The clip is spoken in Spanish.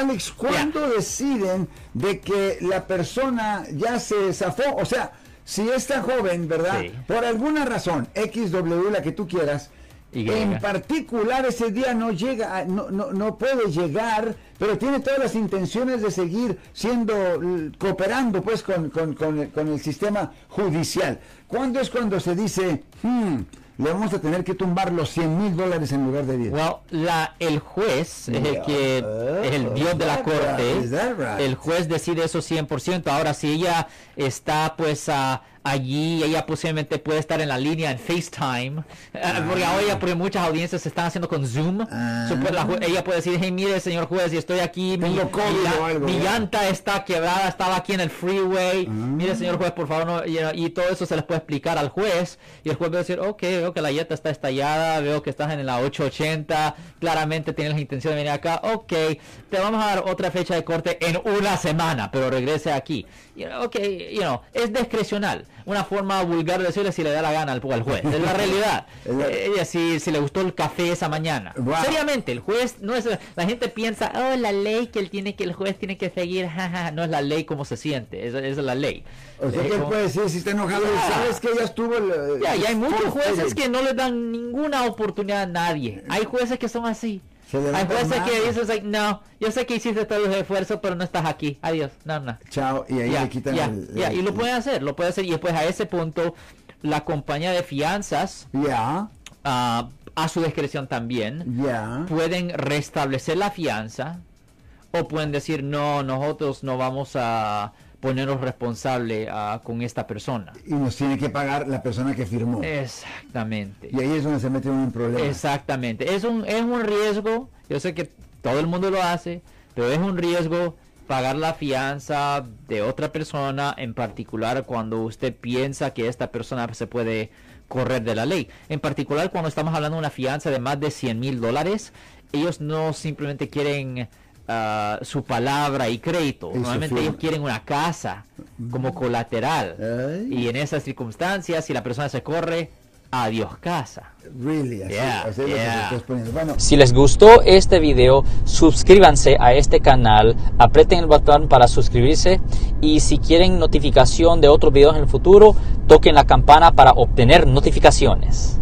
Alex, ¿cuándo deciden de que la persona ya se zafó? O sea, si esta joven, ¿verdad? Sí. Por alguna razón, XW, la que tú quieras, Y. en particular ese día no llega, a- no, no, no puede llegar, pero tiene todas las intenciones de seguir siendo, cooperando pues con, con- con el, con el sistema judicial. ¿Cuándo es cuando se dice, hmm, le vamos a tener que tumbar los 100 mil dólares en lugar de 10? Well, la, el juez es el que es el Oh, dios de la corte. right? Right? El juez decide eso 100%. Ahora, si ella está pues ah, allí, ella posiblemente puede estar en la línea en FaceTime. ah, porque ahora, porque muchas audiencias se están haciendo con Zoom. Ah. So, pues, la ella puede decir, hey, mire, señor juez, y estoy aquí, mi, COVID mi llanta está quebrada, estaba aquí en el freeway. Ah. Mire, señor juez, por favor, no, y, y todo eso se les puede explicar al juez. Y el juez va a decir, ok, veo que la llanta está estallada, veo que estás en la 880, claramente tienes la intención de venir acá. Ok, te vamos a dar otra fecha de corte en una semana, pero regrese aquí. You know, ok, you know, es discrecional. Una forma vulgar de decirle si le da la gana al, al juez. Es la realidad. Eh, si, si le gustó el café esa mañana. Wow. Seriamente, el juez no es la gente piensa, oh, la ley que él tiene que el juez tiene que seguir, no es la ley como se siente, esa es la ley. O sea Eh, que él como- puede decir si está enojado, sabes que ya estuvo el, ya, y hay muchos jueces que no le dan ninguna oportunidad a nadie. Hay jueces que son así. Se Hay levantan jueces que manos. dicen, like, no, yo sé que hiciste todo el esfuerzo, pero no estás aquí. Adiós, no, no. Chao, y ahí Ya, le quitan el, y lo pueden hacer, lo pueden hacer. Y después a ese punto, la compañía de fianzas, Ya, ah, a su discreción también, ya. pueden restablecer la fianza o pueden decir no, nosotros no vamos a ponernos responsable ah, con esta persona. Y nos tiene que pagar la persona que firmó. Exactamente. Y ahí es donde se mete uno en problemas. Exactamente. Es un, es un riesgo, yo sé que todo el mundo lo hace, pero es un riesgo pagar la fianza de otra persona, en particular cuando usted piensa que esta persona se puede correr de la ley. En particular cuando estamos hablando de una fianza de más de 100 mil dólares, ellos no simplemente quieren ah, su palabra y crédito. Normalmente ellos quieren una casa como colateral. Ay. Y en esas circunstancias, si la persona se corre, adiós casa. Really, así, Yeah, así es lo que se yeah. está exponiendo. Bueno, Si les gustó este video, suscríbanse a este canal, aprieten el botón para suscribirse y si quieren notificación de otros videos en el futuro, toquen la campana para obtener notificaciones.